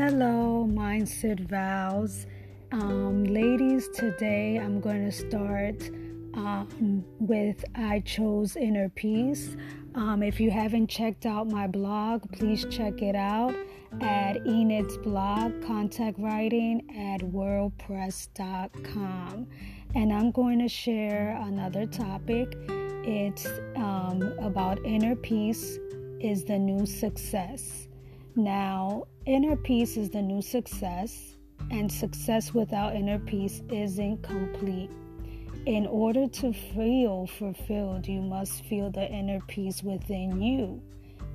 mindset vows. Um, ladies, today I'm going to start um, with I Chose Inner Peace. Um, if you haven't checked out my blog, please check it out at Enid's blog, content writing at wordpress.com. And I'm going to share another topic. It's um, about inner peace is the new success. Now, inner peace is the new success, and success without inner peace isn't complete. In order to feel fulfilled, you must feel the inner peace within you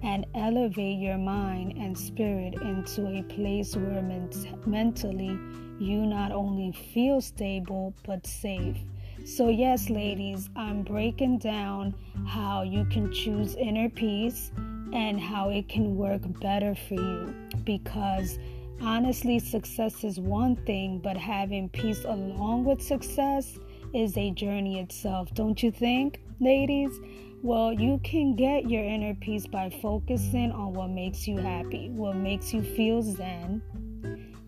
and elevate your mind and spirit into a place where ment- mentally you not only feel stable but safe. So, yes, ladies, I'm breaking down how you can choose inner peace and how it can work better for you because honestly, success is one thing, but having peace along with success is a journey itself, don't you think, ladies? Well, you can get your inner peace by focusing on what makes you happy, what makes you feel zen,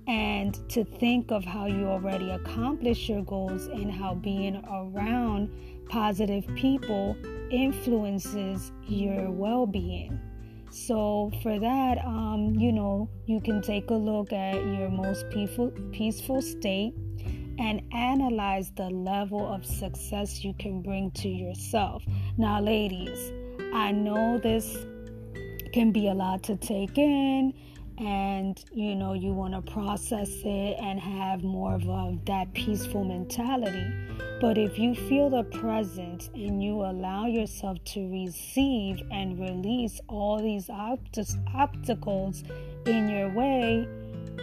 and to think of how you already accomplished your goals and how being around positive people influences your well being. So, for that, um, you know, you can take a look at your most peaceful, peaceful state and analyze the level of success you can bring to yourself. Now, ladies, I know this can be a lot to take in and you know you want to process it and have more of a, that peaceful mentality but if you feel the presence and you allow yourself to receive and release all these obstacles in your way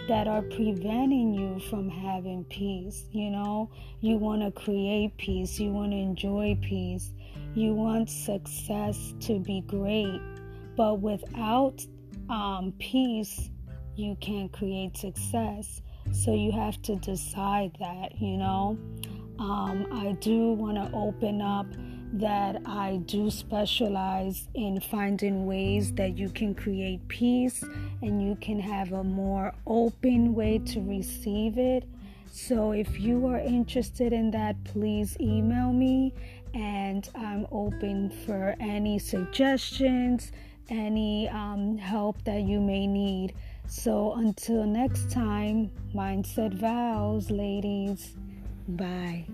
that are preventing you from having peace. You know, you want to create peace, you want to enjoy peace, you want success to be great. But without um, peace, you can't create success. So you have to decide that, you know. Um, I do want to open up that I do specialize in finding ways that you can create peace and you can have a more open way to receive it. So, if you are interested in that, please email me and I'm open for any suggestions, any um, help that you may need. So, until next time, mindset vows, ladies. Bye.